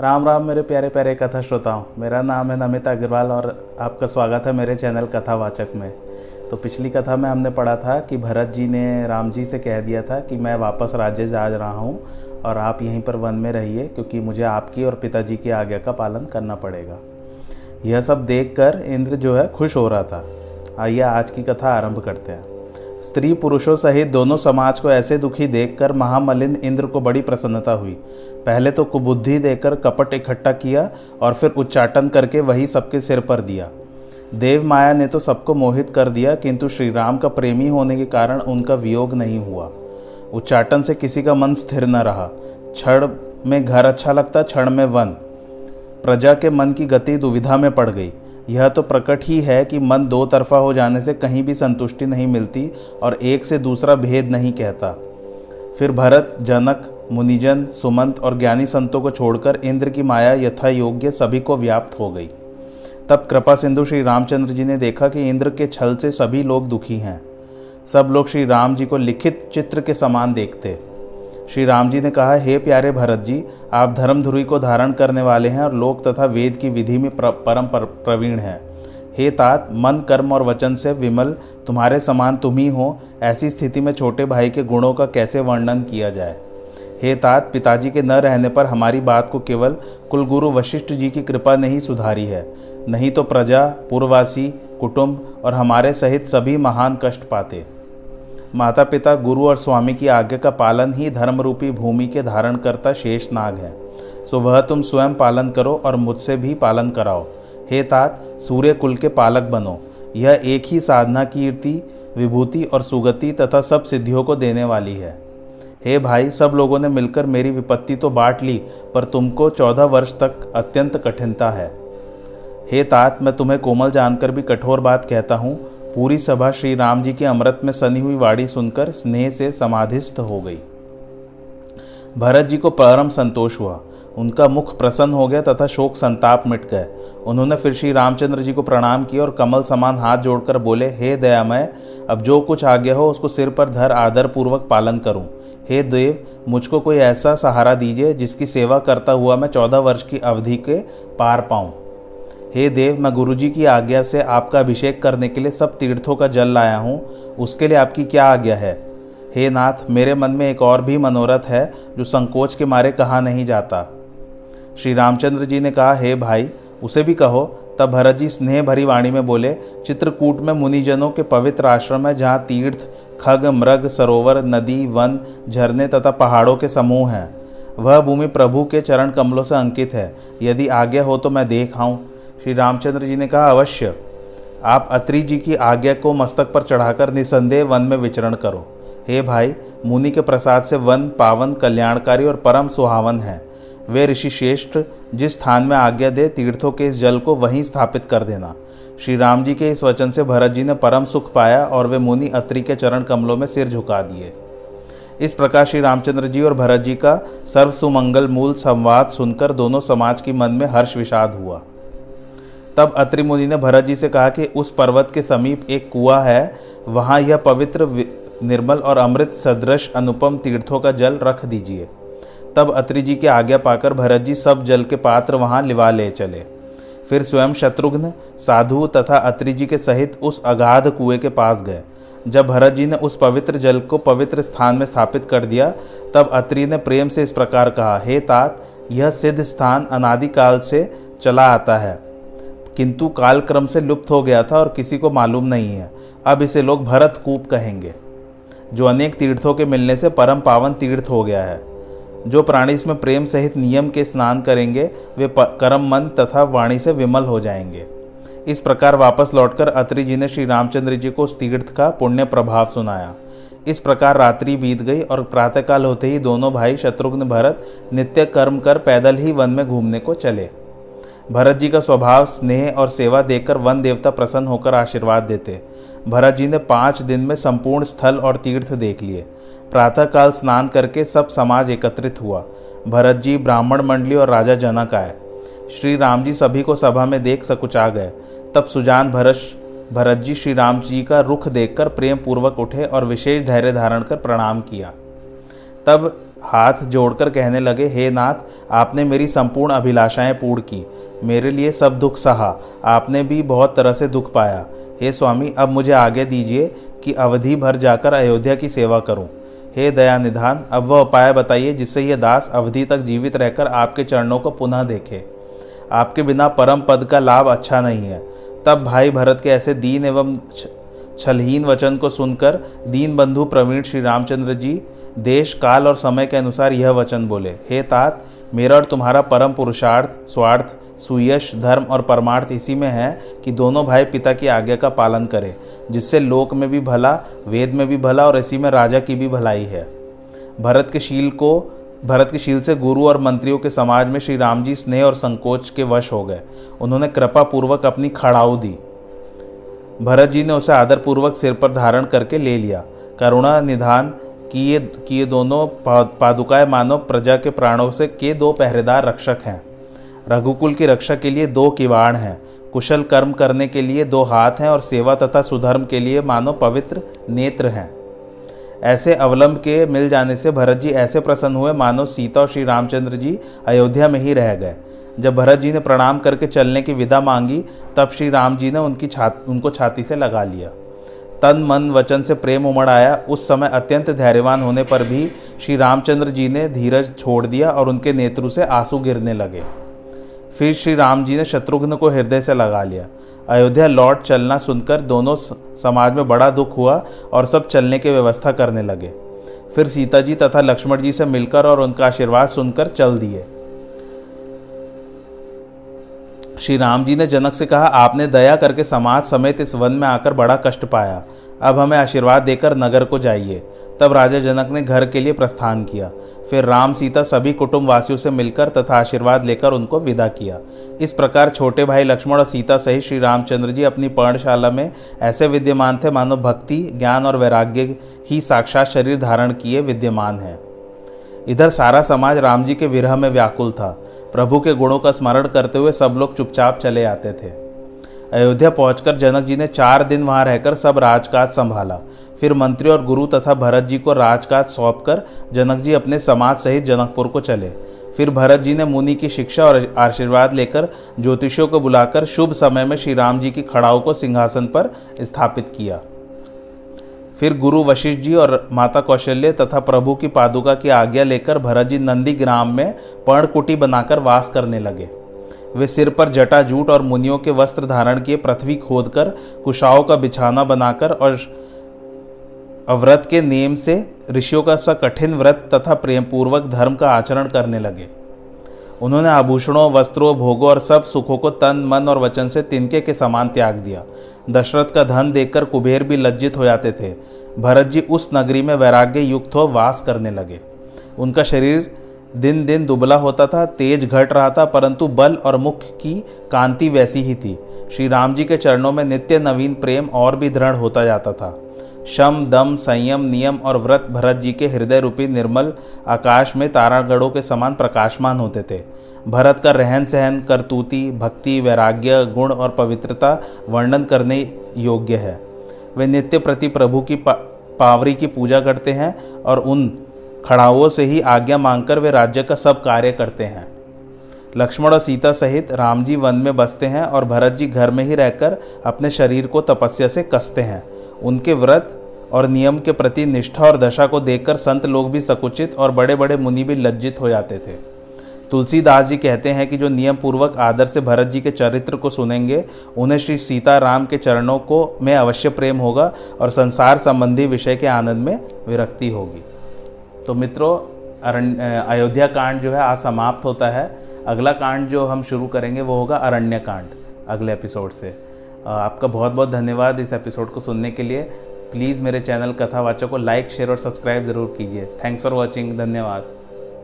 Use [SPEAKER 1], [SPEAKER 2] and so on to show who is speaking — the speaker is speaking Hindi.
[SPEAKER 1] राम राम, मेरे प्यारे प्यारे कथा श्रोताओं, मेरा नाम है नमिता अग्रवाल और आपका स्वागत है मेरे चैनल कथावाचक में। तो पिछली कथा में हमने पढ़ा था कि भरत जी ने राम जी से कह दिया था कि मैं वापस राज्य जा रहा हूँ और आप यहीं पर वन में रहिए, क्योंकि मुझे आपकी और पिताजी की आज्ञा का पालन करना पड़ेगा। यह सब देखकर इंद्र जो है खुश हो रहा था। आइए आज की कथा आरंभ करते हैं। स्त्री पुरुषों सहित दोनों समाज को ऐसे दुखी देखकर महामलिन इंद्र को बड़ी प्रसन्नता हुई। पहले तो कुबुद्धि देकर कपट इकट्ठा किया और फिर उच्चाटन करके वही सबके सिर पर दिया। देव माया ने तो सबको मोहित कर दिया, किंतु श्री राम का प्रेमी होने के कारण उनका वियोग नहीं हुआ। उच्चाटन से किसी का मन स्थिर न रहा। क्षण में घर अच्छा लगता, क्षण में वन। प्रजा के मन की गति दुविधा में पड़ गई। यह तो प्रकट ही है कि मन दो तरफा हो जाने से कहीं भी संतुष्टि नहीं मिलती और एक से दूसरा भेद नहीं कहता। फिर भरत, जनक, मुनिजन, सुमंत और ज्ञानी संतों को छोड़कर इंद्र की माया यथा योग्य सभी को व्याप्त हो गई। तब कृपा सिंधु श्री रामचंद्र जी ने देखा कि इंद्र के छल से सभी लोग दुखी हैं। सब लोग श्री राम जी को लिखित चित्र के समान देखते। श्री राम जी ने कहा, हे प्यारे भरत जी, आप धर्म धुरी को धारण करने वाले हैं और लोक तथा वेद की विधि में परम प्रवीण हैं। हे तात, मन, कर्म और वचन से विमल, तुम्हारे समान तुम ही हो, ऐसी स्थिति में छोटे भाई के गुणों का कैसे वर्णन किया जाए? हे तात, पिताजी के न रहने पर हमारी बात को केवल कुलगुरु वशिष्ठ जी की कृपा ने ही सुधारी है। नहीं तो प्रजा, पूर्ववासी, कुटुंब और हमारे सहित सभी महान कष्ट पाते। माता पिता गुरु और स्वामी की आज्ञा का पालन ही धर्म रूपी भूमि के धारण करता शेष नाग है। सो वह तुम स्वयं पालन करो और मुझसे भी पालन कराओ। हे तात, सूर्य कुल के पालक बनो। यह एक ही साधना, कीर्ति, विभूति और सुगति तथा सब सिद्धियों को देने वाली है। हे भाई, सब लोगों ने मिलकर मेरी विपत्ति तो बांट ली, पर तुमको चौदह वर्ष तक अत्यंत कठिनता है। हे तात, मैं तुम्हें कोमल जानकर भी कठोर बात कहता हूँ पूरी सभा श्री राम जी के अमृत में सनी हुई वाणी सुनकर स्नेह से समाधिस्थ हो गई। भरत जी को परम संतोष हुआ। उनका मुख प्रसन्न हो गया तथा शोक संताप मिट गए। उन्होंने फिर श्री रामचंद्र जी को प्रणाम किया और कमल समान हाथ जोड़कर बोले, हे दयामय, अब जो कुछ आज्ञा हो उसको सिर पर धर आदर पूर्वक पालन करूँ। हे देव, मुझको कोई ऐसा सहारा दीजिए जिसकी सेवा करता हुआ मैं चौदह वर्ष की अवधि के पार पाऊँ। हे देव, मैं गुरुजी की आज्ञा से आपका अभिषेक करने के लिए सब तीर्थों का जल लाया हूँ। उसके लिए आपकी क्या आज्ञा है? हे नाथ, मेरे मन में एक और भी मनोरथ है जो संकोच के मारे कहा नहीं जाता। श्री रामचंद्र जी ने कहा, हे भाई, उसे भी कहो। तब भरत जी स्नेह भरी वाणी में बोले, चित्रकूट में मुनिजनों के पवित्र आश्रम है, जहाँ तीर्थ, खग, मृग, सरोवर, नदी, वन, झरने तथा पहाड़ों के समूह हैं। वह भूमि प्रभु के चरण कमलों से अंकित है। यदि आज्ञा हो तो मैं देख आऊँ। श्री रामचंद्र जी ने कहा, अवश्य। आप अत्रि जी की आज्ञा को मस्तक पर चढ़ाकर निसंदेह वन में विचरण करो। हे भाई, मुनि के प्रसाद से वन पावन कल्याणकारी और परम सुहावन है। वे ऋषि श्रेष्ठ, जिस स्थान में आज्ञा दे, तीर्थों के इस जल को वहीं स्थापित कर देना। श्री राम जी के इस वचन से भरत जी ने परम सुख पाया और वे मुनि अत्रि के चरण कमलों में सिर झुका दिए। इस प्रकार श्री रामचंद्र जी और भरत जी का सर्व सुमंगल मूल संवाद सुनकर दोनों समाज की मन में हर्ष विषाद हुआ। तब अत्रि मुनि ने भरत जी से कहा कि उस पर्वत के समीप एक कुआ है, वहाँ यह पवित्र निर्मल और अमृत सदृश अनुपम तीर्थों का जल रख दीजिए। तब अत्रि जी की आज्ञा पाकर भरत जी सब जल के पात्र वहाँ लिवा ले चले। फिर स्वयं शत्रुघ्न, साधु तथा अत्रि जी के सहित उस अगाध कुएँ के पास गए। जब भरत जी ने उस पवित्र जल को पवित्र स्थान में स्थापित कर दिया, तब अत्रि ने प्रेम से इस प्रकार कहा, हे तात, यह सिद्ध स्थान अनादिकाल से चला आता है। किंतु कालक्रम से लुप्त हो गया था और किसी को मालूम नहीं है। अब इसे लोग भरत कूप कहेंगे, जो अनेक तीर्थों के मिलने से परम पावन तीर्थ हो गया है। जो प्राणी इसमें प्रेम सहित नियम के स्नान करेंगे, वे कर्म मन तथा वाणी से विमल हो जाएँगे। इस प्रकार वापस लौटकर अत्रि जी ने श्री रामचंद्र जी को उस तीर्थ का पुण्य प्रभाव सुनाया। इस प्रकार रात्रि बीत गई और प्रातःकाल होते ही दोनों भाई शत्रुघ्न भरत नित्य कर्म कर पैदल ही वन में घूमने को चले। भरत जी का स्वभाव, स्नेह और सेवा देखकर वन देवता प्रसन्न होकर आशीर्वाद देते। भरत जी ने पाँच दिन में संपूर्ण स्थल और तीर्थ देख लिए। प्रातःकाल स्नान करके सब समाज एकत्रित हुआ। भरत जी ब्राह्मण मंडली और राजा जनक आए। श्री राम जी सभी को सभा में देख सकुचा गए। तब सुजान भरत भरत जी श्री राम जी का रुख देखकर प्रेम पूर्वक उठे और विशेष धैर्य धारण कर प्रणाम किया। तब हाथ जोड़कर कहने लगे, हे नाथ, आपने मेरी संपूर्ण अभिलाषाएँ पूर्ण की। मेरे लिए सब दुख सहा। आपने भी बहुत तरह से दुख पाया। हे स्वामी, अब मुझे आगे दीजिए कि अवधि भर जाकर अयोध्या की सेवा करूँ। हे दया निधान अब वह उपाय बताइए जिससे यह दास अवधि तक जीवित रहकर आपके चरणों को पुनः देखे। आपके बिना परम पद का लाभ अच्छा नहीं है। तब भाई भरत के ऐसे दीन एवं छलहीन वचन को सुनकर दीन बंधु प्रवीण श्री रामचंद्र जी देश, काल और समय के अनुसार यह वचन बोले, हे तात मेरा और तुम्हारा परम पुरुषार्थ, स्वार्थ, सुयश, धर्म और परमार्थ इसी में है कि दोनों भाई पिता की आज्ञा का पालन करें, जिससे लोक में भी भला, वेद में भी भला और इसी में राजा की भी भलाई है। भरत के शील को, भरत के शील से गुरु और मंत्रियों के समाज में श्री राम जी स्नेह और संकोच के वश हो गए। उन्होंने कृपा पूर्वक अपनी खड़ाऊ दी। भरत जी ने उसे आदरपूर्वक सिर पर धारण करके ले लिया। करुणा, निधान कि ये कि ये दोनों पादुकाएँ मानव प्रजा के प्राणों से के दो पहरेदार रक्षक हैं। रघुकुल की रक्षा के लिए दो किवाड़ हैं। कुशल कर्म करने के लिए दो हाथ हैं और सेवा तथा सुधर्म के लिए मानो पवित्र नेत्र हैं। ऐसे अवलंब के मिल जाने से भरत जी ऐसे प्रसन्न हुए मानो सीता और श्री रामचंद्र जी अयोध्या में ही रह गए। जब भरत जी ने प्रणाम करके चलने की विदा मांगी, तब श्री राम जी ने उनकी छात उनको छाती से लगा लिया। तन, मन, वचन से प्रेम उमड़ आया। उस समय अत्यंत धैर्यवान होने पर भी श्री रामचंद्र जी ने धीरज छोड़ दिया और उनके नेत्रु से आँसू गिरने लगे। फिर श्री राम जी ने शत्रुघ्न को हृदय से लगा लिया। अयोध्या लौट चलना सुनकर दोनों समाज में बड़ा दुख हुआ और सब चलने की व्यवस्था करने लगे। फिर सीता जी तथा लक्ष्मण जी से मिलकर और उनका आशीर्वाद सुनकर चल दिए। श्री राम जी ने जनक से कहा, आपने दया करके समाज समेत इस वन में आकर बड़ा कष्ट पाया। अब हमें आशीर्वाद देकर नगर को जाइए। तब राजा जनक ने घर के लिए प्रस्थान किया। फिर राम, सीता सभी कुटुंब वासियों से मिलकर तथा आशीर्वाद लेकर उनको विदा किया। इस प्रकार छोटे भाई लक्ष्मण और सीता सहित श्री रामचंद्र जी अपनी पर्णशाला में ऐसे विद्यमान थे, मानो भक्ति, ज्ञान और वैराग्य ही साक्षात शरीर धारण किए विद्यमान हैं। इधर सारा समाज राम जी के विरह में व्याकुल था। प्रभु के गुणों का स्मरण करते हुए सब लोग चुपचाप चले आते थे। अयोध्या पहुंचकर जनक जी ने चार दिन वहाँ रहकर सब राजकाज संभाला। फिर मंत्री और गुरु तथा भरत जी को राजकाज सौंपकर जनक जी अपने समाज सहित जनकपुर को चले। फिर भरत जी ने मुनि की शिक्षा और आशीर्वाद लेकर ज्योतिषियों को बुलाकर शुभ समय में श्री राम जी की खड़ाओं को सिंहासन पर स्थापित किया। फिर गुरु वशिष्ठ जी और माता कौशल्य तथा प्रभु की पादुका की आज्ञा लेकर भरत जी नंदी ग्राम में पर्णकुटी बनाकर वास करने लगे। वे सिर पर जटा जूट और मुनियों के वस्त्र धारण किए पृथ्वी खोदकर, कुशाओं का बिछाना बनाकर और व्रत के नियम से ऋषियों का सा कठिन व्रत तथा प्रेमपूर्वक धर्म का आचरण करने लगे। उन्होंने आभूषणों, वस्त्रों, भोगों और सब सुखों को तन, मन और वचन से तिनके के समान त्याग दिया। दशरथ का धन देखकर कुबेर भी लज्जित हो जाते थे। भरत जी उस नगरी में वैराग्य युक्त हो वास करने लगे। उनका शरीर दिन दिन दुबला होता था, तेज घट रहा था, परंतु बल और मुख की कांति वैसी ही थी। श्री राम जी के चरणों में नित्य नवीन प्रेम और भी दृढ़ होता जाता था। शम दम संयम नियम और व्रत भरत जी के हृदय रूपी निर्मल आकाश में तारागढ़ों के समान प्रकाशमान होते थे। भरत का रहन सहन करतूती भक्ति वैराग्य गुण और पवित्रता वर्णन करने योग्य है। वे नित्य प्रति प्रभु की पा, पावरी की पूजा करते हैं और उन खड़ाओं से ही आज्ञा मांगकर वे राज्य का सब कार्य करते हैं। लक्ष्मण और सीता सहित राम जी वन में बसते हैं और भरत जी घर में ही रहकर अपने शरीर को तपस्या से कसते हैं। उनके व्रत और नियम के प्रति निष्ठा और दशा को देखकर संत लोग भी सकुचित और बड़े बड़े मुनि भी लज्जित हो जाते थे। तुलसीदास जी कहते हैं कि जो नियम पूर्वक आदर से भरत जी के चरित्र को सुनेंगे, उन्हें श्री सीता राम के चरणों को में अवश्य प्रेम होगा और संसार संबंधी विषय के आनंद में विरक्ति होगी। तो मित्रों अयोध्या कांड जो है आज समाप्त होता है। अगला कांड जो हम शुरू करेंगे वो होगा अरण्य कांड अगले एपिसोड से। आपका बहुत बहुत धन्यवाद इस एपिसोड को सुनने के लिए। प्लीज़ मेरे चैनल कथावाचक को लाइक, शेयर और सब्सक्राइब ज़रूर कीजिए। थैंक्स फॉर वॉचिंग धन्यवाद।